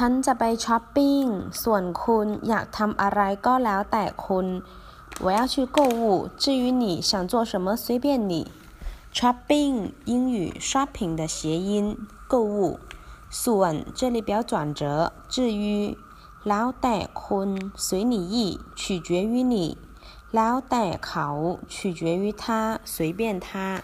ฉันจะไปช้อปปิ้ง ส่วนคุณอยากทำอะไรก็แล้วแต่คุณ。我要去购物，至于你想做什么随便你。shopping 英语 shopping 的谐音购物。s ่วน这里表转折，至于，แล้วแต่คุณ随你意，取决于你。แล้วแต่เขา取决于他，随便他。